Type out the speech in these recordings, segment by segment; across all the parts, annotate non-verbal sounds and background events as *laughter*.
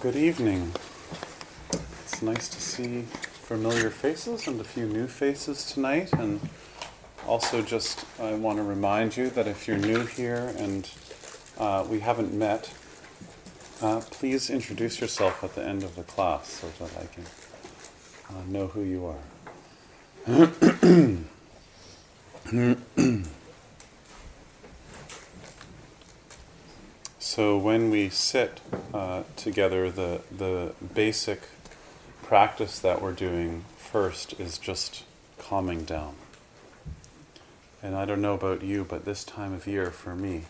Good evening. It's nice to see familiar faces and a few new faces tonight. And also, just I want to remind you that if you're new here and uh, we haven't met, uh, please introduce yourself at the end of the class so that I can uh, know who you are. *clears throat* *clears throat* So when we sit uh, together, the the basic practice that we're doing first is just calming down. And I don't know about you, but this time of year for me,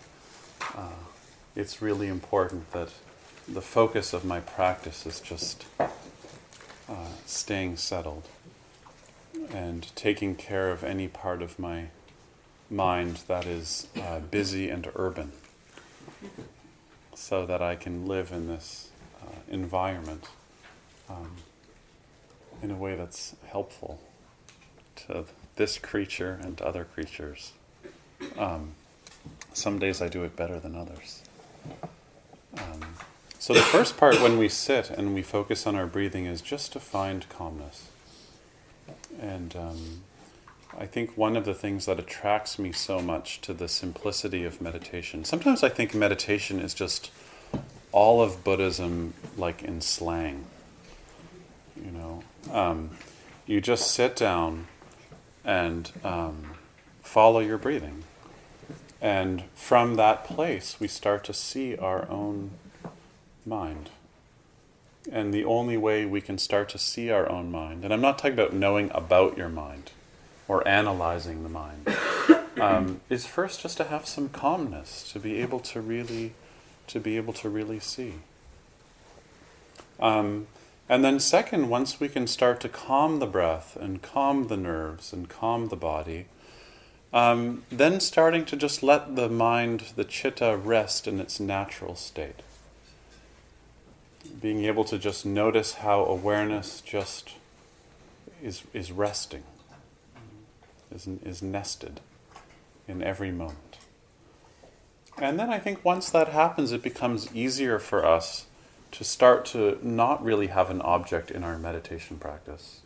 uh, it's really important that the focus of my practice is just uh, staying settled and taking care of any part of my mind that is uh, busy and urban so that I can live in this uh, environment um, in a way that's helpful to this creature and to other creatures. Um, some days I do it better than others. Um, so, the first part when we sit and we focus on our breathing is just to find calmness. And um, I think one of the things that attracts me so much to the simplicity of meditation, sometimes I think meditation is just all of Buddhism, like in slang. You know, um, you just sit down and um, follow your breathing. And from that place, we start to see our own mind. And the only way we can start to see our own mind, and I'm not talking about knowing about your mind or analyzing the mind, *coughs* um, is first just to have some calmness, to be able to really, to be able to really see. Um, and then, second, once we can start to calm the breath and calm the nerves and calm the body, um, then starting to just let the mind, the chitta, rest in its natural state. Being able to just notice how awareness just is, is resting is, is nested in every moment. And then I think once that happens, it becomes easier for us to start to not really have an object in our meditation practice.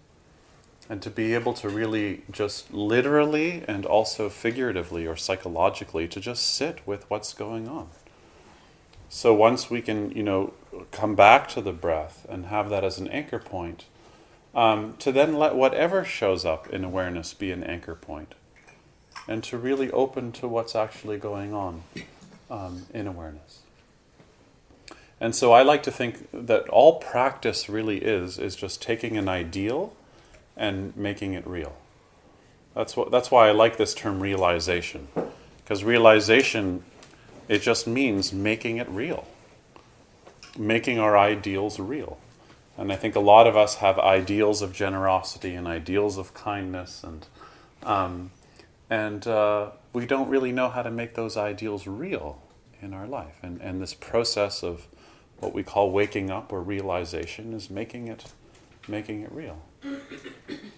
And to be able to really just literally and also figuratively or psychologically to just sit with what's going on. So once we can, you know, come back to the breath and have that as an anchor point, um, to then let whatever shows up in awareness be an anchor point, and to really open to what's actually going on um, in awareness. And so I like to think that all practice really is is just taking an ideal and making it real. That's what that's why I like this term realization. Because realization it just means making it real. Making our ideals real. And I think a lot of us have ideals of generosity and ideals of kindness, and um, and uh, we don't really know how to make those ideals real in our life. And and this process of what we call waking up or realization is making it making it real.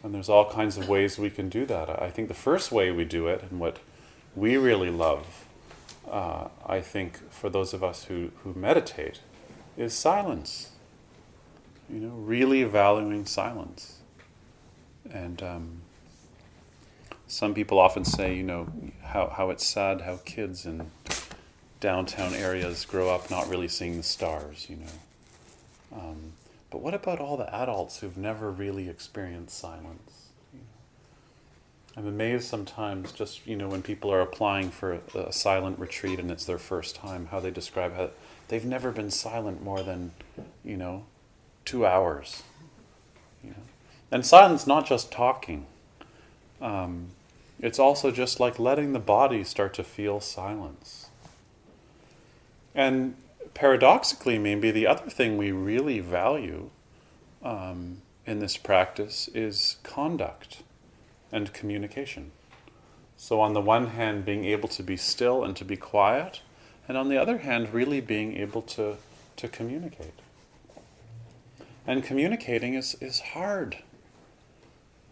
And there's all kinds of ways we can do that. I think the first way we do it, and what we really love, uh, I think, for those of us who, who meditate, is silence you know, really valuing silence. And um, some people often say, you know, how, how it's sad how kids in downtown areas grow up not really seeing the stars, you know. Um, but what about all the adults who've never really experienced silence? I'm amazed sometimes, just you know, when people are applying for a, a, silent retreat and it's their first time, how they describe how they've never been silent more than, you know, two hours. You know? And silence not just talking. Um, it's also just like letting the body start to feel silence. And paradoxically, maybe the other thing we really value um, in this practice is conduct and communication. So, on the one hand, being able to be still and to be quiet, and on the other hand, really being able to, to communicate. And communicating is, is hard.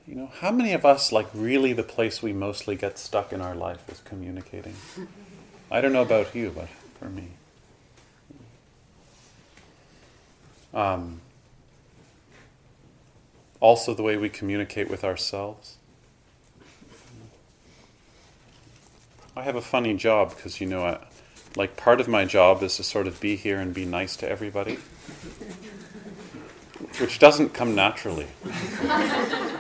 You know, how many of us, like, really the place we mostly get stuck in our life is communicating? I don't know about you, but for me. Um, also, the way we communicate with ourselves. I have a funny job because, you know, I, like part of my job is to sort of be here and be nice to everybody, which doesn't come naturally. *laughs*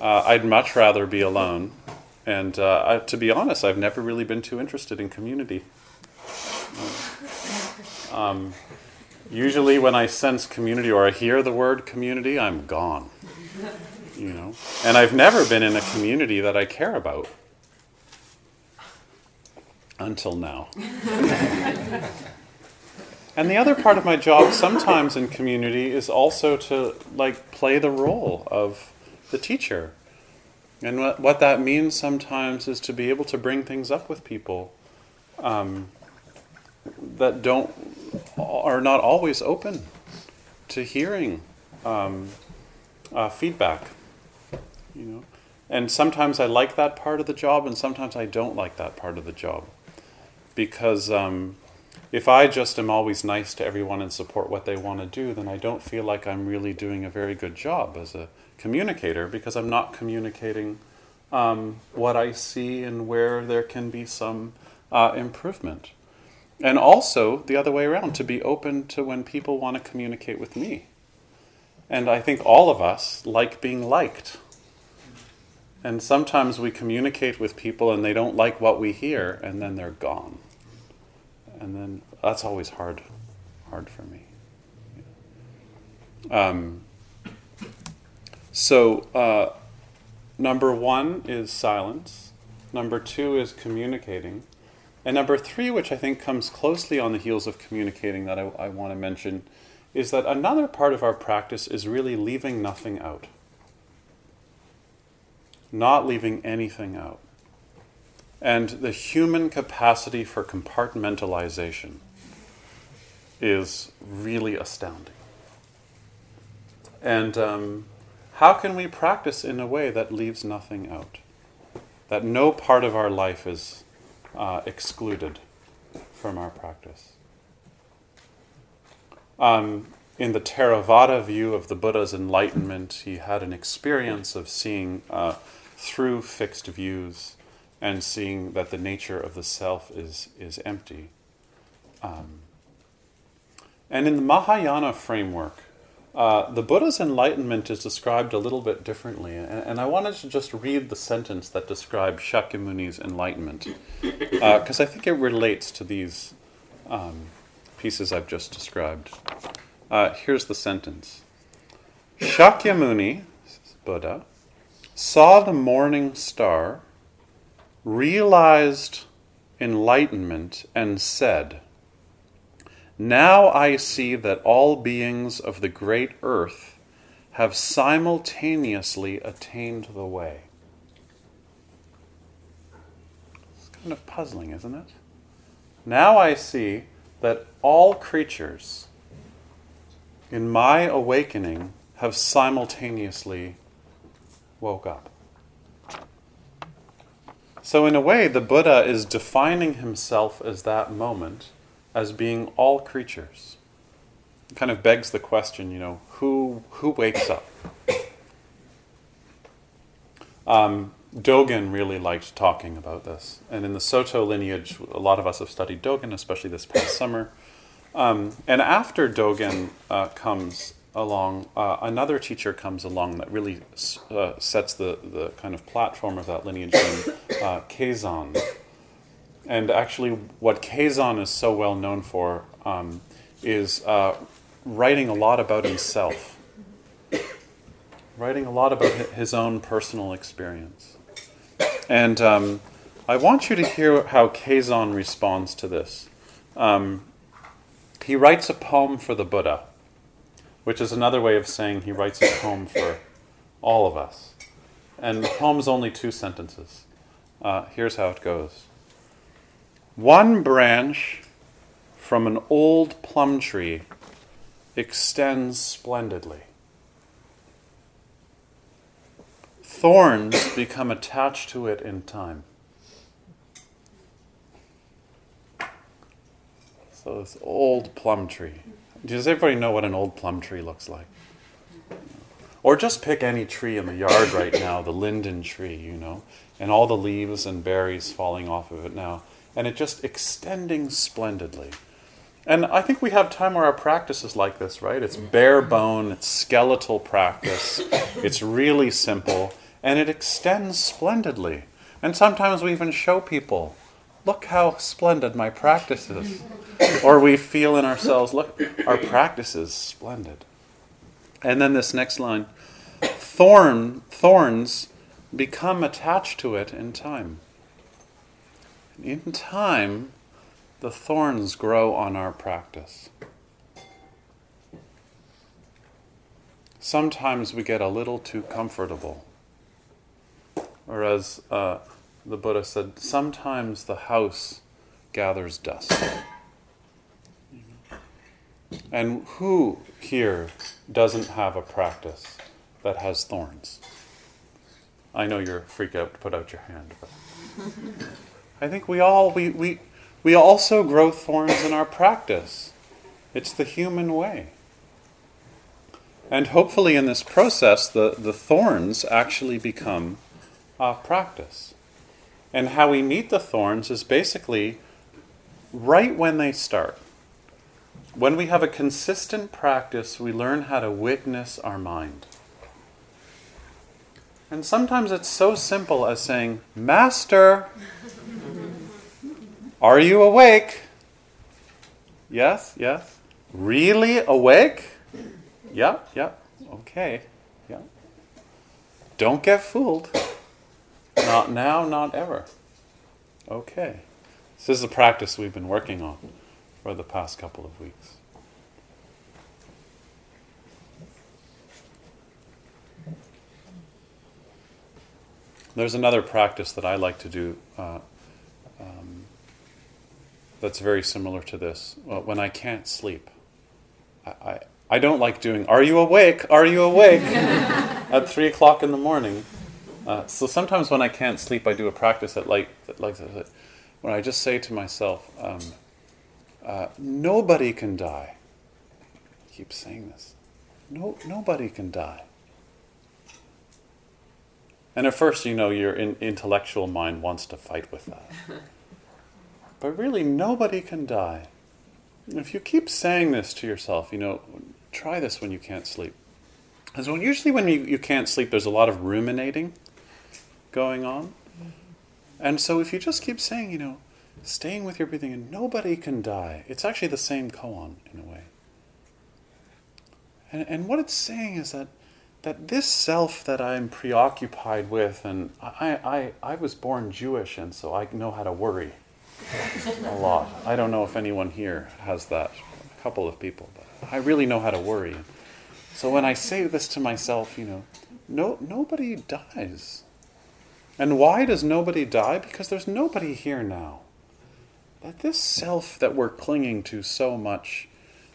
Uh, I'd much rather be alone. And uh, I, to be honest, I've never really been too interested in community. Um, usually, when I sense community or I hear the word community, I'm gone. You know, and I've never been in a community that I care about until now. *laughs* and the other part of my job sometimes in community is also to like play the role of the teacher. And what, what that means sometimes is to be able to bring things up with people um, that don't are not always open to hearing um, uh, feedback. You know, and sometimes I like that part of the job, and sometimes I don't like that part of the job because um, if I just am always nice to everyone and support what they want to do, then I don't feel like I'm really doing a very good job as a communicator because I'm not communicating um, what I see and where there can be some uh, improvement. And also the other way around, to be open to when people want to communicate with me. And I think all of us like being liked. And sometimes we communicate with people and they don't like what we hear, and then they're gone. And then that's always hard, hard for me. Um, so, uh, number one is silence. Number two is communicating. And number three, which I think comes closely on the heels of communicating, that I, I want to mention, is that another part of our practice is really leaving nothing out not leaving anything out. And the human capacity for compartmentalization is really astounding. And um, how can we practice in a way that leaves nothing out? That no part of our life is uh, excluded from our practice. Um, in the Theravada view of the Buddha's enlightenment, he had an experience of seeing uh, through fixed views and seeing that the nature of the self is, is empty. Um, and in the Mahayana framework, uh, the Buddha's enlightenment is described a little bit differently. And, and, I wanted to just read the sentence that describes Shakyamuni's enlightenment, because uh, I think it relates to these um, pieces I've just described. Uh, here's the sentence Shakyamuni, Buddha, saw the morning star, realized enlightenment, and said, Now I see that all beings of the great earth have simultaneously attained the way. It's kind of puzzling, isn't it? Now I see that all creatures in my awakening have simultaneously woke up. So, in a way, the Buddha is defining himself as that moment as being all creatures. It kind of begs the question, you know, who, who wakes up? Um, Dogen really liked talking about this. And in the Soto lineage, a lot of us have studied Dogen, especially this past summer. Um, and after Dogen uh, comes along, uh, another teacher comes along that really uh, sets the, the kind of platform of that lineage named *coughs* uh, Keizan. And actually, what Keizan is so well known for um, is uh, writing a lot about himself, writing a lot about his own personal experience. And um, I want you to hear how Keizan responds to this. Um, he writes a poem for the Buddha, which is another way of saying he writes a poem for all of us. And the poem's only two sentences. Uh, here's how it goes One branch from an old plum tree extends splendidly. Thorns become attached to it in time. So, this old plum tree. Does everybody know what an old plum tree looks like? Or just pick any tree in the yard right now, the linden tree, you know, and all the leaves and berries falling off of it now, and it just extending splendidly. And I think we have time where our practice is like this, right? It's bare bone, it's skeletal practice, it's really simple, and it extends splendidly. And sometimes we even show people, look how splendid my practice is. or we feel in ourselves, look, our practice is splendid. And then this next line thorn, thorns become attached to it in time. In time, the thorns grow on our practice. Sometimes we get a little too comfortable. Or as uh, the Buddha said, sometimes the house gathers dust. And who here doesn't have a practice that has thorns? I know you're freaked out to put out your hand, but I think we all we, we we also grow thorns in our practice. It's the human way. And hopefully in this process the, the thorns actually become a practice. And how we meet the thorns is basically right when they start. When we have a consistent practice, we learn how to witness our mind. And sometimes it's so simple as saying, Master, are you awake? Yes, yes. Really awake? Yeah, yeah. Okay, yeah. Don't get fooled. Not now, not ever. Okay. This is a practice we've been working on for the past couple of weeks. There's another practice that I like to do uh, um, that's very similar to this. Well, when I can't sleep, I, I, I, don't like doing, Are you awake? Are you awake? *laughs* at 3 o'clock in the morning. Uh, so sometimes when I can't sleep, I do a practice that like, that like that, when I just say to myself, um, uh, nobody can die. I keep saying this. No, nobody can die. And at first, you know, your in, intellectual mind wants to fight with that. *laughs* but really, nobody can die. If you keep saying this to yourself, you know, try this when you can't sleep. Because when, usually when you, you can't sleep, there's a lot of ruminating going on. And so if you just keep saying, you know, staying with your breathing, and nobody can die, it's actually the same koan in a way. And, and what it's saying is that that this self that I'm preoccupied with, and I, I, I was born Jewish, and so I know how to worry a lot. I don't know if anyone here has that. A couple of people, but I really know how to worry. So when I say this to myself, you know, no, nobody dies. And why does nobody die? Because there's nobody here now. That this self that we're clinging to so much,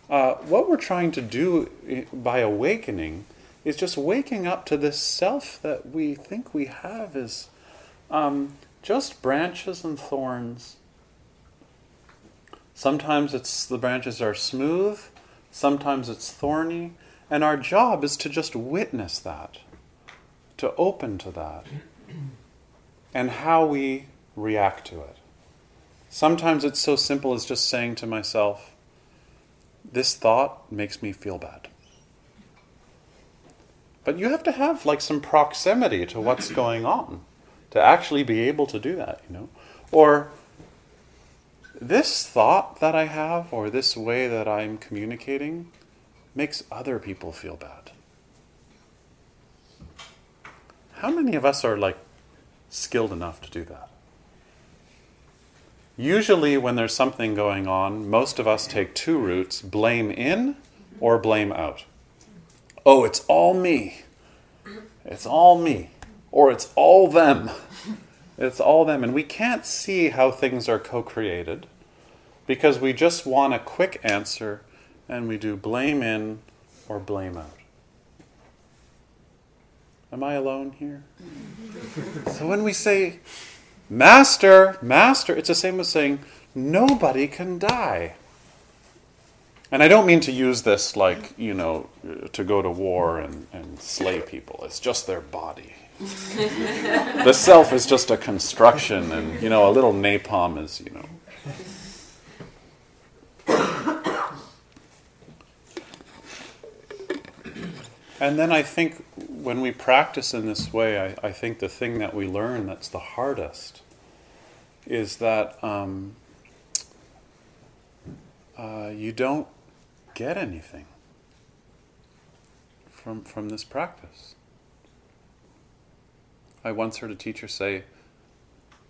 uh, what we're trying to do by awakening is just waking up to this self that we think we have is um, just branches and thorns. Sometimes it's the branches are smooth, sometimes it's thorny, and our job is to just witness that, to open to that. And how we react to it. Sometimes it's so simple as just saying to myself, This thought makes me feel bad. But you have to have like some proximity to what's *clears throat* going on to actually be able to do that, you know? Or this thought that I have or this way that I'm communicating makes other people feel bad. How many of us are like skilled enough to do that? Usually, when there's something going on, most of us take two routes blame in or blame out. Oh, it's all me. It's all me. Or it's all them. It's all them. And we can't see how things are co created because we just want a quick answer and we do blame in or blame out. Am I alone here? so when we say, Master, Master, it's the same as saying, nobody can die. And I don't mean to use this like, you know, to go to war and, and slay people. It's just their body. *laughs* the self is just a construction, and, you know, a little napalm is, you know. And then I think when we practice in this way, I, I think the thing that we learn that's the hardest is that um, uh, you don't get anything from, from this practice. I once heard a teacher say,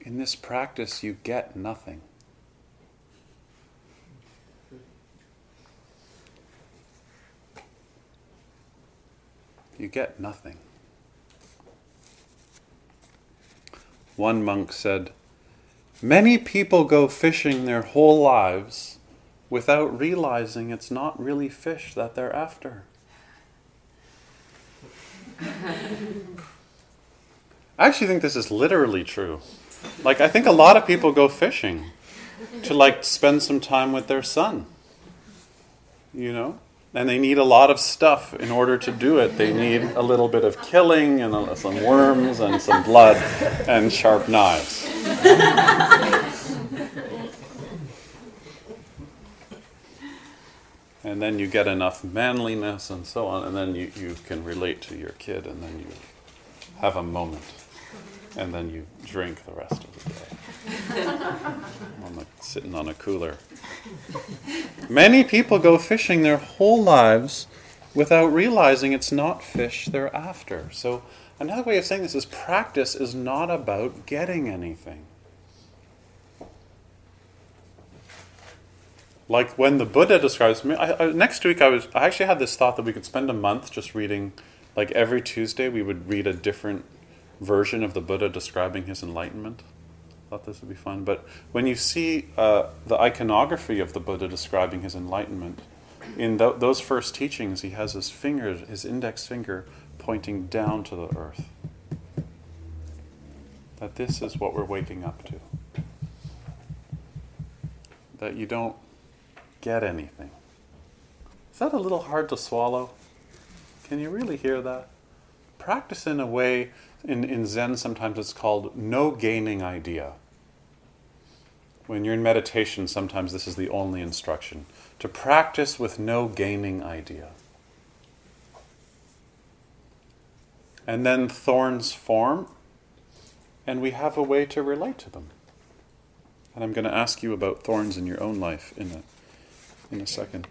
In this practice, you get nothing. You get nothing. One monk said, Many people go fishing their whole lives without realizing it's not really fish that they're after. I actually think this is literally true. Like, I think a lot of people go fishing to, like, spend some time with their son. You know? And they need a lot of stuff in order to do it. They need a little bit of killing and some worms and some blood and sharp knives. and then you get enough manliness and so on, and then you, you can relate to your kid, and then you have a moment, and then you drink the rest of the day. *laughs* on the, sitting on a cooler. Many people go fishing their whole lives without realizing it's not fish they're after. So, another way of saying this is practice is not about getting anything. like when the Buddha describes me. I, I, next week, I was I actually had this thought that we could spend a month just reading, like every Tuesday, we would read a different version of the Buddha describing his enlightenment. I Thought this would be fun. But when you see uh, the iconography of the Buddha describing his enlightenment, in th- those first teachings, he has his finger, his index finger, pointing down to the earth. That this is what we're waking up to. That you don't get anything. Is that a little hard to swallow? Can you really hear that? Practice in a way, in, in Zen, sometimes it's called no gaining idea. When you're in meditation, sometimes this is the only instruction to practice with no gaining idea. And then thorns form, and we have a way to relate to them. And I'm going to ask you about thorns in your own life in a in a second.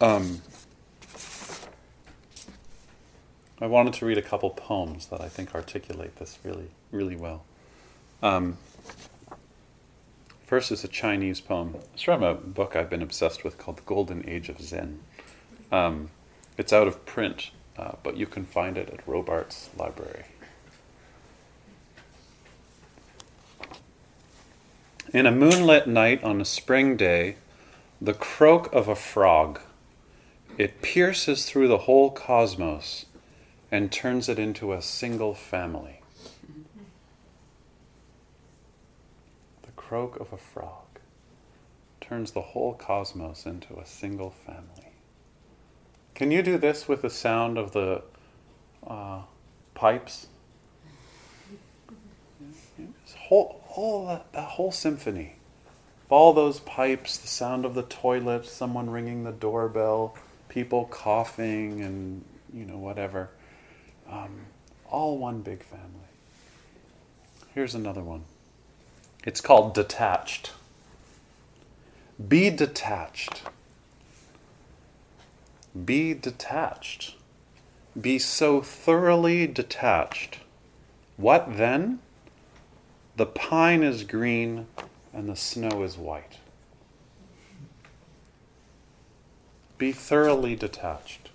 Um, I wanted to read a couple poems that I think articulate this really, really well. Um, first is a Chinese poem. It's from a book I've been obsessed with called The Golden Age of Zen. Um, it's out of print, uh, but you can find it at Robarts Library. In a moonlit night on a spring day, the croak of a frog. It pierces through the whole cosmos and turns it into a single family. The croak of a frog turns the whole cosmos into a single family. Can you do this with the sound of the uh, pipes? whole, all that whole symphony. All those pipes, the sound of the toilet, someone ringing the doorbell, people coughing, and you know, whatever. Um, all one big family. Here's another one. It's called detached. Be detached. Be detached. Be so thoroughly detached. What then? The pine is green and the snow is white. Be thoroughly detached.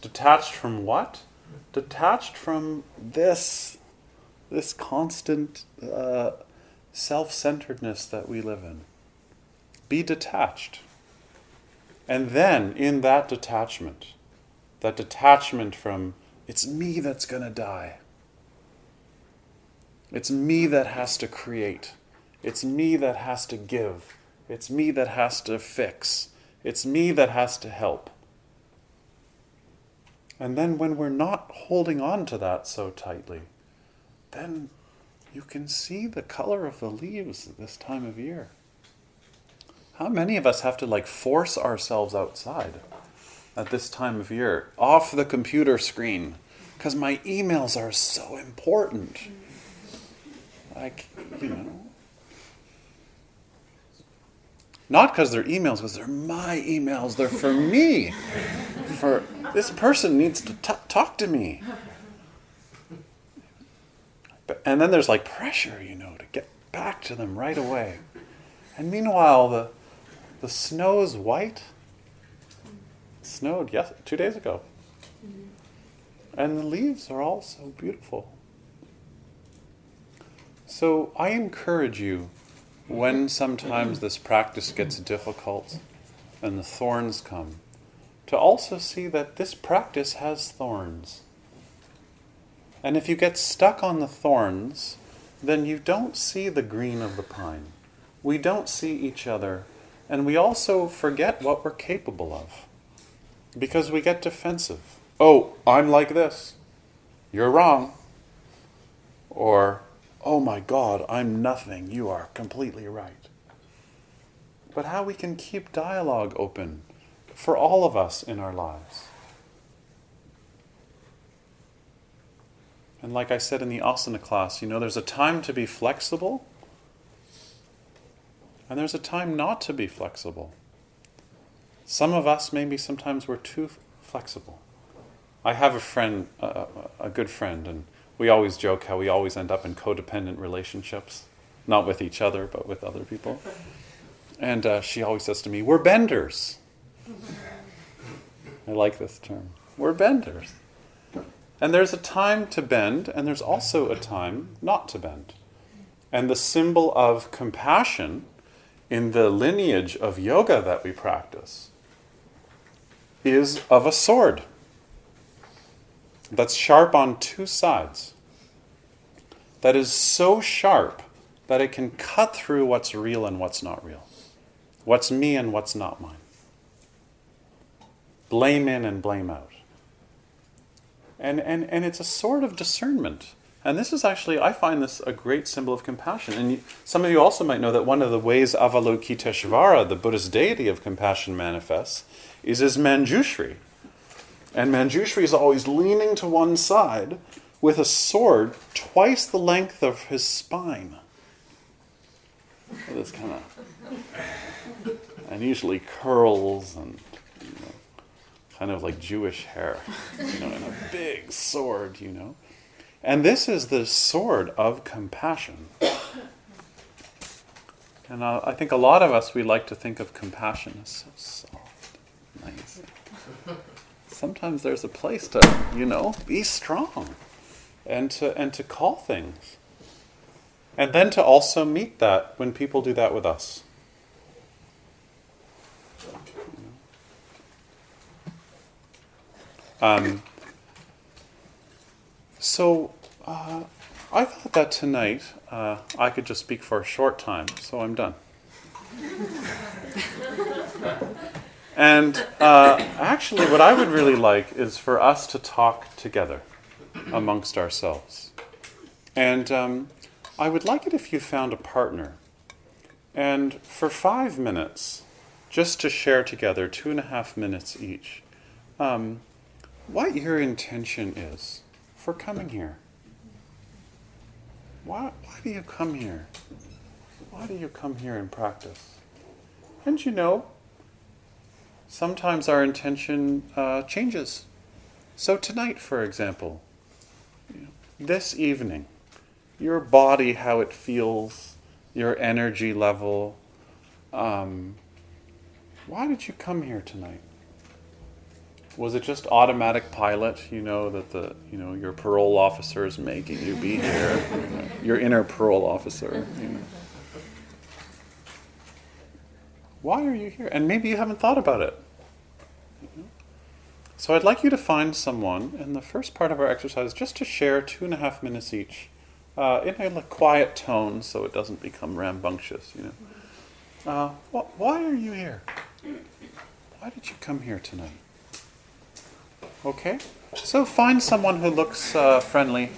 Detached from what? Detached from this, this constant uh, self centeredness that we live in. Be detached. And then, in that detachment, that detachment from, it's me that's going to die. It's me that has to create. It's me that has to give. It's me that has to fix. It's me that has to help. And then, when we're not holding on to that so tightly, then you can see the color of the leaves at this time of year. How many of us have to like force ourselves outside at this time of year, off the computer screen, because my emails are so important? Like, you know. Not because they're emails, because they're my emails. They're for me. For this person needs to t- talk to me. But, and then there's like pressure, you know, to get back to them right away. And meanwhile, the the snow is white. It snowed yes two days ago, and the leaves are all so beautiful. So I encourage you, when sometimes this practice gets difficult and the thorns come, to also see that this practice has thorns. And if you get stuck on the thorns, then you don't see the green of the pine. We don't see each other, and we also forget what we're capable of. Because we get defensive. Oh, I'm like this. You're wrong. Or, oh my God, I'm nothing. You are completely right. But how we can keep dialogue open for all of us in our lives. And like I said in the asana class, you know, there's a time to be flexible, and there's a time not to be flexible. Some of us, maybe sometimes we're too flexible. I have a friend, a, a good friend, and we always joke how we always end up in codependent relationships, not with each other, but with other people. And uh, she always says to me, We're benders. I like this term. We're benders. And there's a time to bend, and there's also a time not to bend. And the symbol of compassion in the lineage of yoga that we practice is of a sword that's sharp on two sides, that is so sharp that it can cut through what's real and what's not real, what's me and what's not mine, blame in and blame out. And, and, and it's a sort of discernment. And this is actually, I find this a great symbol of compassion. And you, some of you also might know that one of the ways Avalokiteshvara, the Buddhist deity of compassion, manifests is as Manjushri. And Manjushri is always leaning to one side with a sword twice the length of his spine. This kind of, and usually curls and kind of like Jewish hair, you know, and a big sword, you know. And this is the sword of compassion. And uh, I think a lot of us, we like to think of compassion as so soft, nice. Sometimes there's a place to, you know, be strong and to, and to call things. And then to also meet that when people do that with us. Um, so uh, I thought that tonight uh, I could just speak for a short time, so I'm done. *laughs* and uh, actually, what I would really like is for us to talk together amongst ourselves. And um, I would like it if you found a partner. And for five minutes, just to share together, two and a half minutes each, um, what your intention is for coming here. Why, why do you come here? Why do you come here and practice? And you know, sometimes our intention uh, changes. So, tonight, for example, this evening, your body, how it feels, your energy level. Um, why did you come here tonight? Was it just automatic pilot? You know that the you know your parole officer is making you be here, *laughs* your inner parole officer. You know. Why are you here? And maybe you haven't thought about it. So I'd like you to find someone in the first part of our exercise just to share two and a half minutes each uh, in a quiet tone so it doesn't become rambunctious. You know, uh, wh- why are you here? Why did you come here tonight? Okay, so find someone who looks uh, friendly.